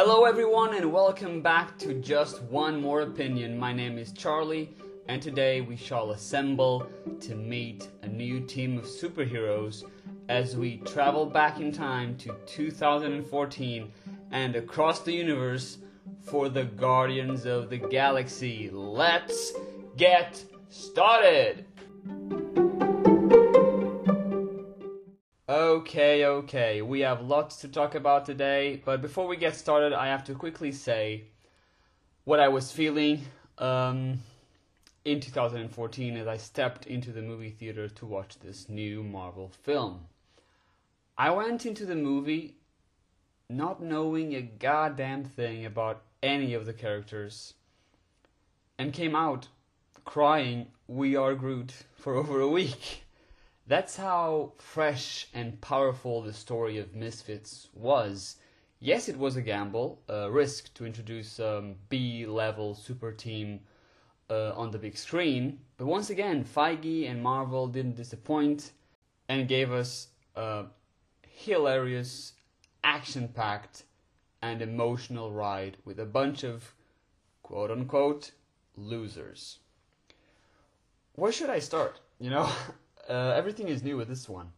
Hello, everyone, and welcome back to Just One More Opinion. My name is Charlie, and today we shall assemble to meet a new team of superheroes as we travel back in time to 2014 and across the universe for the Guardians of the Galaxy. Let's get started! Okay, okay, we have lots to talk about today, but before we get started, I have to quickly say what I was feeling um, in 2014 as I stepped into the movie theater to watch this new Marvel film. I went into the movie not knowing a goddamn thing about any of the characters and came out crying, We are Groot, for over a week. That's how fresh and powerful the story of Misfits was. Yes, it was a gamble, a risk to introduce a um, B level super team uh, on the big screen, but once again, Feige and Marvel didn't disappoint and gave us a hilarious, action packed, and emotional ride with a bunch of quote unquote losers. Where should I start? You know? uh, everything is new with this one.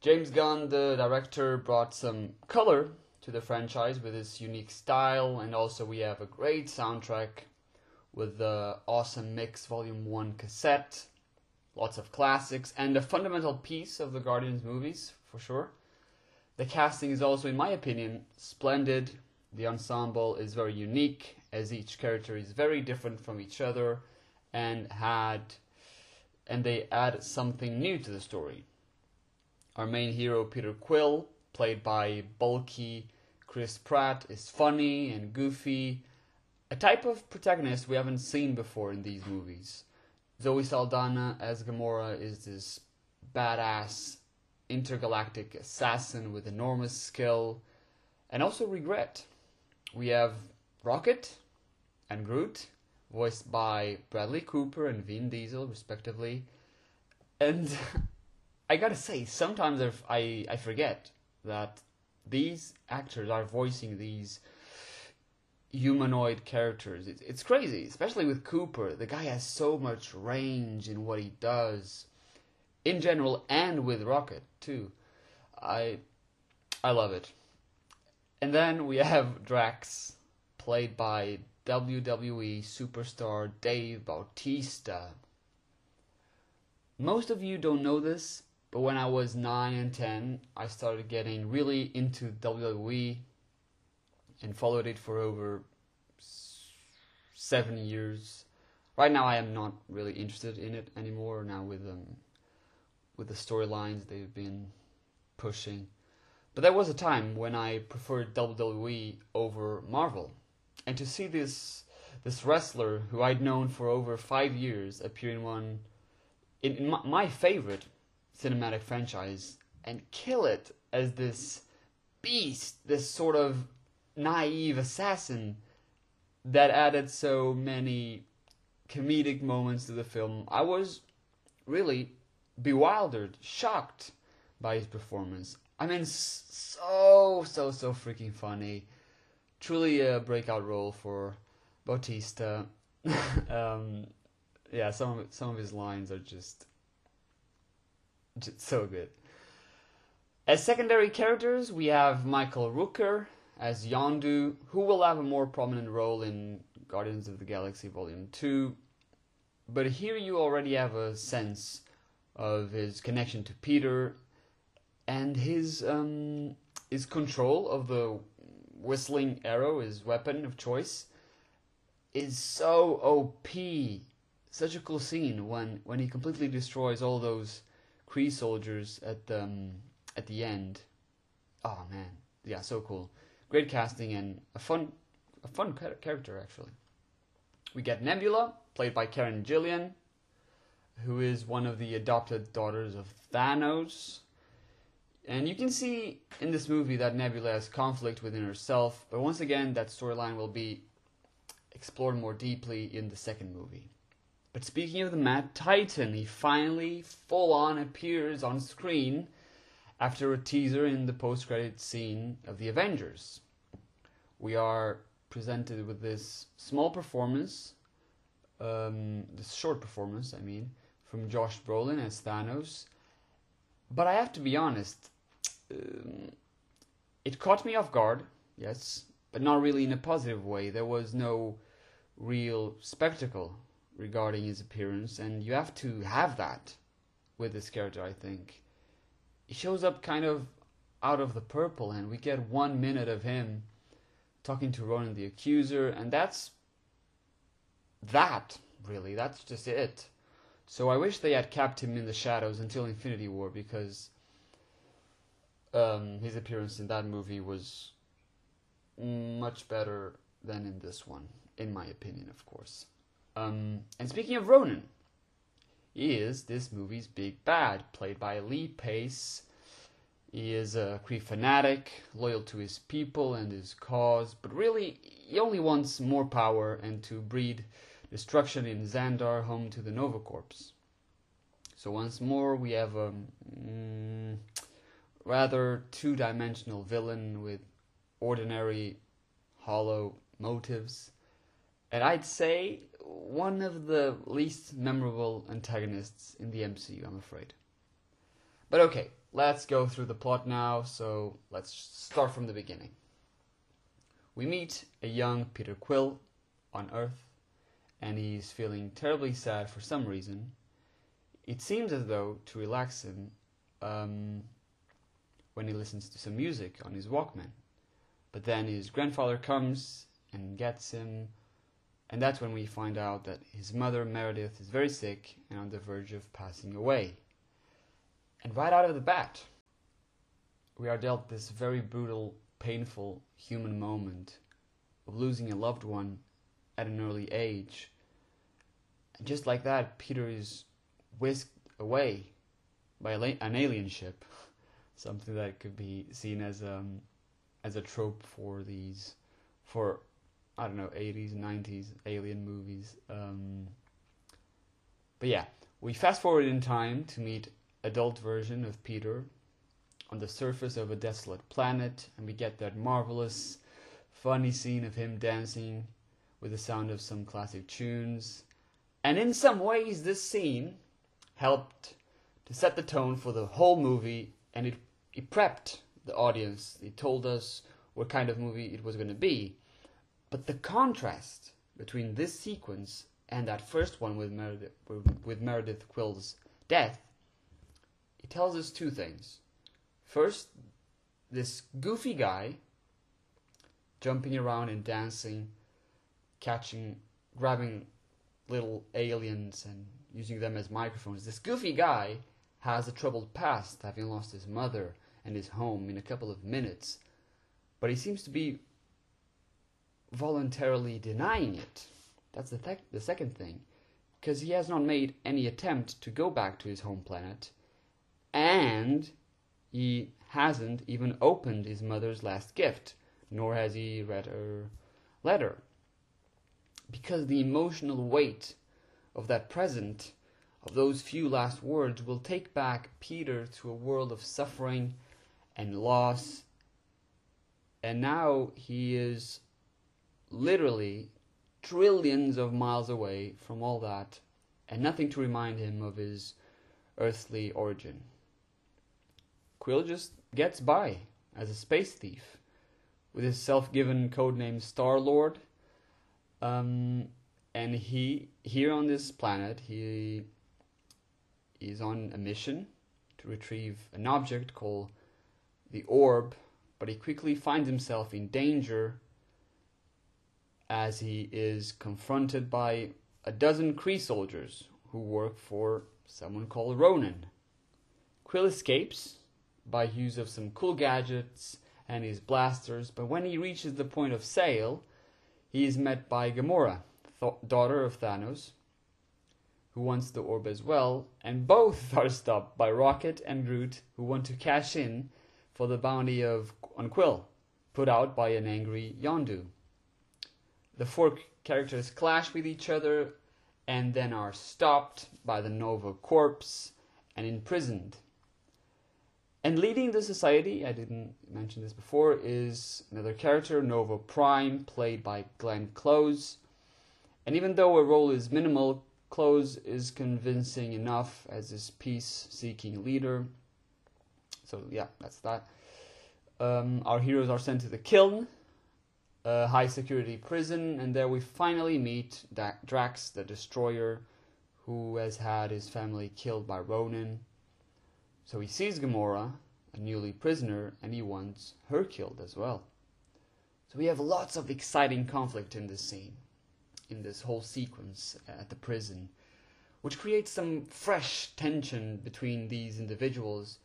James Gunn, the director, brought some color to the franchise with his unique style, and also we have a great soundtrack with the awesome Mix Volume 1 cassette, lots of classics, and a fundamental piece of the Guardians movies, for sure. The casting is also, in my opinion, splendid. The ensemble is very unique, as each character is very different from each other and had and they add something new to the story. Our main hero, Peter Quill, played by bulky Chris Pratt, is funny and goofy, a type of protagonist we haven't seen before in these movies. Zoe Saldana as Gamora is this badass intergalactic assassin with enormous skill and also regret. We have Rocket and Groot, voiced by Bradley Cooper and Vin Diesel, respectively. And I gotta say, sometimes I I forget that these actors are voicing these humanoid characters. It's it's crazy, especially with Cooper. The guy has so much range in what he does, in general, and with Rocket too. I I love it. And then we have Drax, played by WWE superstar Dave Bautista. Most of you don't know this, but when I was 9 and 10, I started getting really into WWE and followed it for over seven years. Right now, I am not really interested in it anymore. Now with um, with the storylines they've been pushing, but there was a time when I preferred WWE over Marvel and to see this this wrestler who I'd known for over five years appear in one in, in my, my favorite cinematic franchise and kill it as this beast, this sort of naive assassin that added so many comedic moments to the film. I was really bewildered, shocked by his performance. I mean, so, so, so freaking funny truly a breakout role for Bautista. um, yeah, some of some of his lines are just just so good. As secondary characters, we have Michael Rooker as Yondu, who will have a more prominent role in Guardians of the Galaxy Volume 2. But here you already have a sense of his connection to Peter and his um, his control of the whistling arrow, his weapon of choice, is so OP. Such a cool scene when, when he completely destroys all those Kree soldiers at the, um, at the end. Oh man, yeah, so cool. Great casting and a fun a fun character actually. We get Nebula, played by Karen Gillan, who is one of the adopted daughters of Thanos. And you can see in this movie that Nebula has conflict within herself, but once again, that storyline will be explored more deeply in the second movie. But speaking of the Mad Titan, he finally full on appears on screen after a teaser in the post credit scene of The Avengers. we are presented with this small performance, um, this short performance, I mean, from Josh Brolin as Thanos. But I have to be honest, um, it caught me off guard, yes, but not really in a positive way. There was no real spectacle regarding his appearance, and you have to have that with this character, I think. He shows up kind of out of the purple, and we get one minute of him talking to Ronan the Accuser, and that's that, really. That's just it. So I wish they had kept him in the shadows until Infinity War because um, his appearance in that movie was much better than in this one, in my opinion, of course. Um, and speaking of Ronan, he is this movie's big bad, played by Lee Pace. He is a Kree fanatic, loyal to his people and his cause, but really he only wants more power and to breed destruction in Xandar, home to the Nova Corps. So once more we have a mm, rather two-dimensional villain with ordinary, hollow motives, and I'd say one of the least memorable antagonists in the MCU, I'm afraid. But okay, let's go through the plot now, so let's start from the beginning. We meet a young Peter Quill on Earth, and he's feeling terribly sad for some reason. It seems as though to relax him um, when he listens to some music on his Walkman. But then his grandfather comes and gets him and that's when we find out that his mother, Meredith, is very sick and on the verge of passing away. And right out of the bat, we are dealt this very brutal, painful human moment of losing a loved one at an early age. And just like that, Peter is whisked away by an alien ship, something that could be seen as um, as a trope for these for I don't know, 80s, 90s alien movies. Um, but yeah, we fast forward in time to meet adult version of Peter on the surface of a desolate planet, and we get that marvelous, funny scene of him dancing with the sound of some classic tunes. And in some ways, this scene helped to set the tone for the whole movie, and it, it prepped the audience. He told us what kind of movie it was going to be. But the contrast between this sequence and that first one with Meredith, with Meredith Quill's death, it tells us two things. First, this goofy guy jumping around and dancing, catching, grabbing little aliens and using them as microphones. This goofy guy has a troubled past, having lost his mother and his home in a couple of minutes. But he seems to be voluntarily denying it. That's the, th- the second thing. Because he has not made any attempt to go back to his home planet, and he hasn't even opened his mother's last gift, nor has he read her letter. Because the emotional weight of that present, of those few last words, will take back Peter to a world of suffering and loss. And now he is literally trillions of miles away from all that, and nothing to remind him of his earthly origin. Quill just gets by as a space thief with his self-given codename Star-Lord. Um, and he here on this planet he is on a mission to retrieve an object called the orb, but he quickly finds himself in danger as he is confronted by a dozen Kree soldiers who work for someone called Ronan. Quill escapes by use of some cool gadgets and his blasters, but when he reaches the point of sale, he is met by Gamora, th- daughter of Thanos, who wants the orb as well, and both are stopped by Rocket and Groot, who want to cash in for the bounty of on Quill, put out by an angry Yondu the four characters clash with each other and then are stopped by the Nova Corps and imprisoned. And leading the society, I didn't mention this before, is another character, Nova Prime, played by Glenn Close. And even though her role is minimal, Close is convincing enough as this peace seeking leader. So, yeah, that's that. Um, our heroes are sent to the Kiln, a high security prison, and there we finally meet da- Drax the Destroyer, who has had his family killed by Ronan. So he sees Gamora, a newly prisoner, and he wants her killed as well. So we have lots of exciting conflict in this scene, in this whole sequence at the prison, which creates some fresh tension between these individuals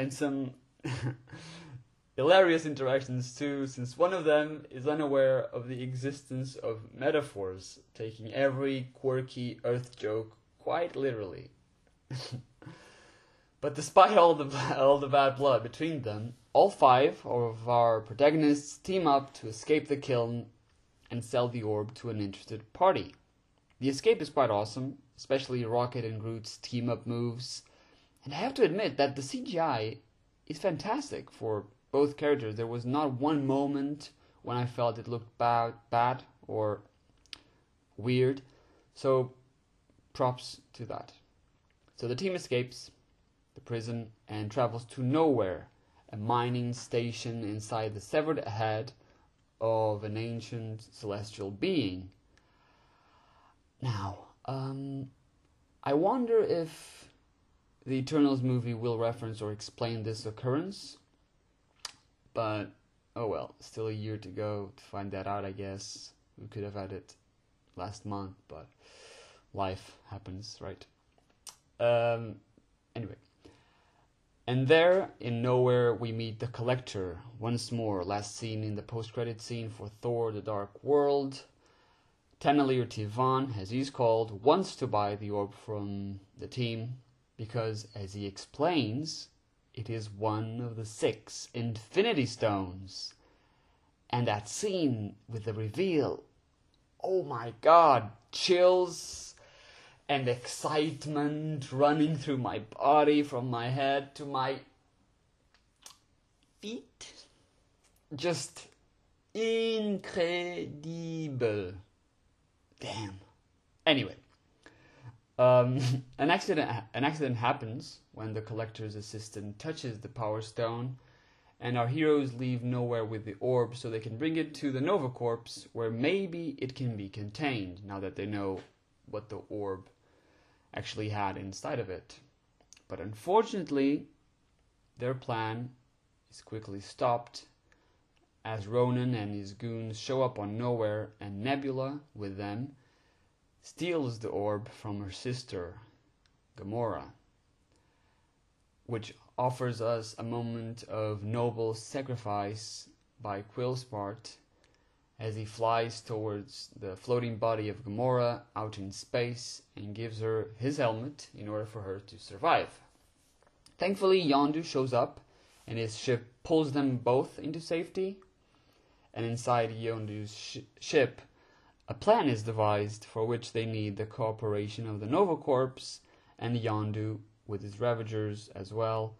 and some hilarious interactions too, since one of them is unaware of the existence of metaphors, taking every quirky Earth joke quite literally. but despite all the all the bad blood between them, all five of our protagonists team up to escape the kiln and sell the orb to an interested party. The escape is quite awesome, especially Rocket and Groot's team up moves. And I have to admit that the CGI is fantastic for both characters. There was not one moment when I felt it looked bad, bad or weird. So props to that. So the team escapes the prison and travels to Knowhere, a mining station inside the severed head of an ancient celestial being. Now, um, I wonder if the Eternals movie will reference or explain this occurrence. But oh well, still a year to go to find that out, I guess. We could have had it last month, but life happens, right? Um, anyway. And there, in Knowhere, we meet the Collector once more, last seen in the post credit scene for Thor The Dark World. Taneleer Tivan, as he's called, wants to buy the orb from the team because, as he explains, it is one of the six Infinity Stones. And that scene with the reveal, oh my god, chills and excitement running through my body from my head to my feet. Just incredible. Damn. Anyway, um, an accident an accident happens when the collector's assistant touches the power stone, and our heroes leave Knowhere with the orb so they can bring it to the Nova Corps where maybe it can be contained now that they know what the orb actually had inside of it. But unfortunately, their plan is quickly stopped as Ronan and his goons show up on Knowhere and Nebula with them steals the orb from her sister, Gamora, which offers us a moment of noble sacrifice by Quill's part as he flies towards the floating body of Gamora out in space and gives her his helmet in order for her to survive. Thankfully, Yondu shows up and his ship pulls them both into safety. And inside Yondu's sh- ship, a plan is devised for which they need the cooperation of the Nova Corps and Yondu with his Ravagers as well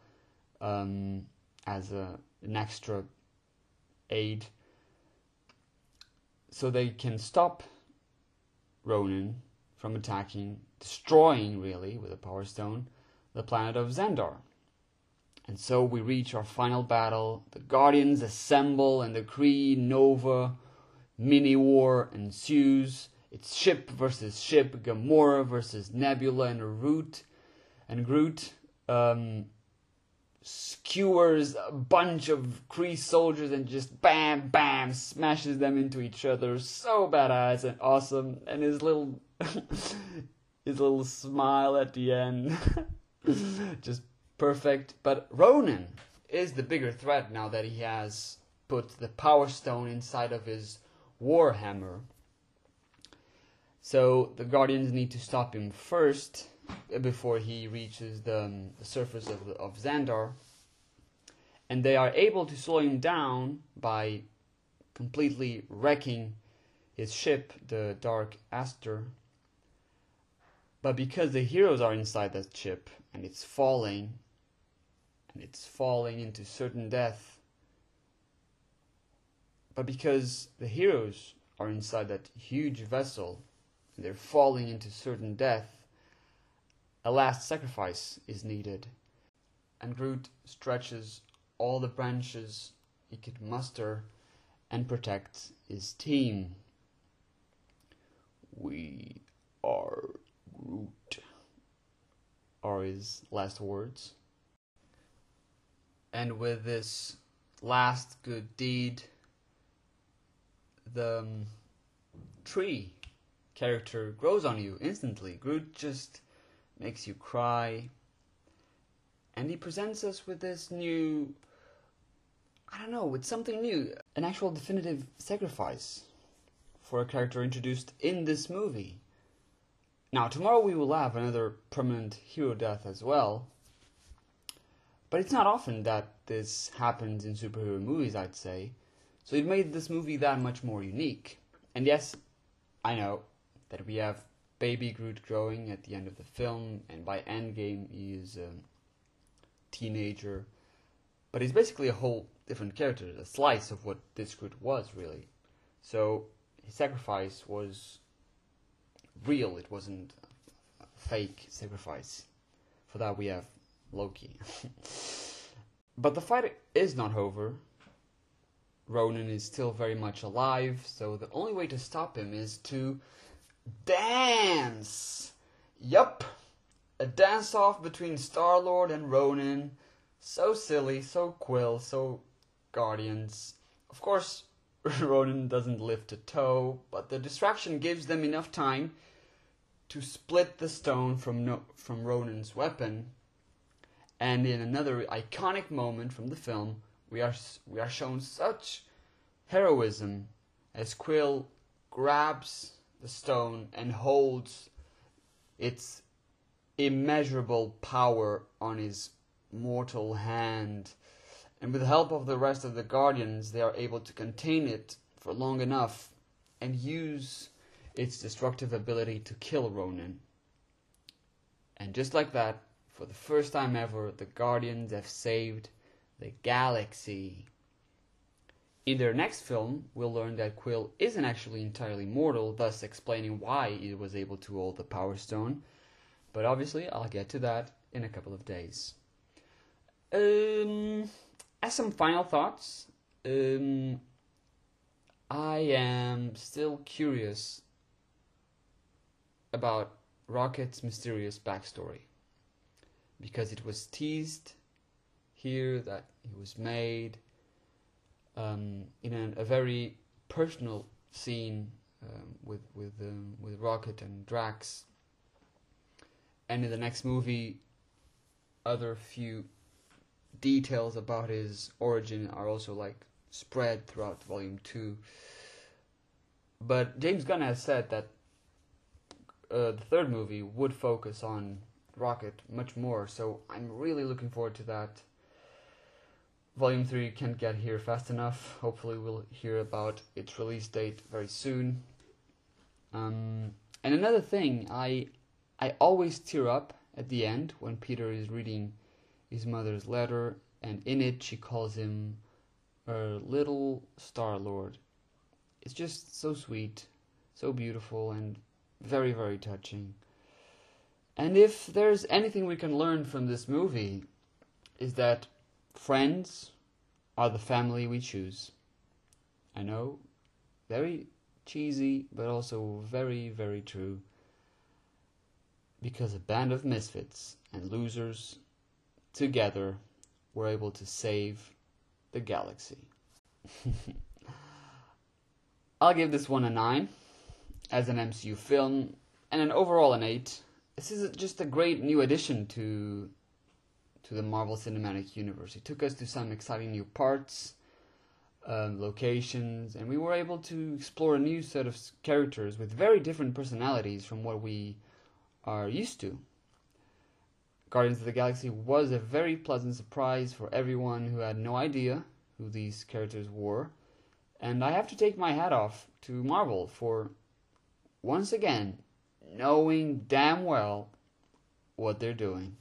um, as a, an extra aid so they can stop Ronan from attacking, destroying really with a power stone the planet of Xandar. And so we reach our final battle. The Guardians assemble and the Kree Nova mini war ensues. It's ship versus ship, Gamora versus Nebula and Root and Groot. Um, skewers a bunch of Kree soldiers and just bam, bam, smashes them into each other. So badass and awesome. And his little, his little smile at the end, just perfect. But Ronan is the bigger threat now that he has put the Power Stone inside of his Warhammer. So the Guardians need to stop him first before he reaches the, um, the surface of, of Xandar. And they are able to slow him down by completely wrecking his ship, the Dark Aster. But because the heroes are inside that ship and it's falling, and it's falling into certain death. But because the heroes are inside that huge vessel and they're falling into certain death, a last sacrifice is needed. And Groot stretches all the branches he could muster and protect his team. We are Groot, are his last words. And with this last good deed, the um, tree character grows on you instantly. Groot just makes you cry. And he presents us with this new. I don't know, with something new. An actual definitive sacrifice for a character introduced in this movie. Now, tomorrow we will have another permanent hero death as well. But it's not often that this happens in superhero movies, I'd say. So it made this movie that much more unique. And yes, I know that we have baby Groot growing at the end of the film, and by Endgame he is a teenager. But he's basically a whole different character, a slice of what this Groot was, really. So his sacrifice was real, it wasn't a fake sacrifice. For that we have Loki. but the fight is not over. Ronan is still very much alive, so the only way to stop him is to dance. Yup, a dance off between Star Lord and Ronan. So silly, so Quill, so Guardians. Of course, Ronan doesn't lift a toe, but the distraction gives them enough time to split the stone from no, from Ronan's weapon. And in another iconic moment from the film, we are we are shown such heroism as Quill grabs the stone and holds its immeasurable power on his mortal hand. And with the help of the rest of the Guardians, they are able to contain it for long enough and use its destructive ability to kill Ronan. And just like that, for the first time ever, the Guardians have saved the galaxy. In their next film, we'll learn that Quill isn't actually entirely mortal, thus explaining why he was able to hold the Power Stone. But obviously, I'll get to that in a couple of days. Um, as some final thoughts, um, I am still curious about Rocket's mysterious backstory because it was teased here that he was made um, in a, a, very personal scene um, with with um, with Rocket and Drax, and in the next movie, other few details about his origin are also like spread throughout Volume Two. But James Gunn has said that uh, the third movie would focus on Rocket much more, so I'm really looking forward to that. Volume 3 can't get here fast enough. Hopefully, we'll hear about its release date very soon. Um, and another thing, I I always tear up at the end when Peter is reading his mother's letter, and in it she calls him her little Star Lord. It's just so sweet, so beautiful, and very, very touching. And if there's anything we can learn from this movie, is that friends are the family we choose. I know, very cheesy, but also very, very true. Because a band of misfits and losers together were able to save the galaxy. I'll give this one a 9 as an MCU film, and an overall an 8. This is just a great new addition to to the Marvel Cinematic Universe. It took us to some exciting new parts, um, locations, and we were able to explore a new set of characters with very different personalities from what we are used to. Guardians of the Galaxy was a very pleasant surprise for everyone who had no idea who these characters were. And I have to take my hat off to Marvel for once again, knowing damn well what they're doing.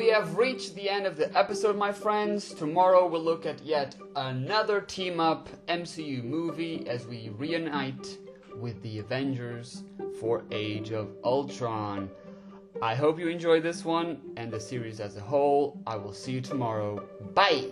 We have reached the end of the episode, my friends. Tomorrow we'll look at yet another team up MCU movie as we reunite with the Avengers for Age of Ultron. I hope you enjoyed this one and the series as a whole. I will see you tomorrow. Bye!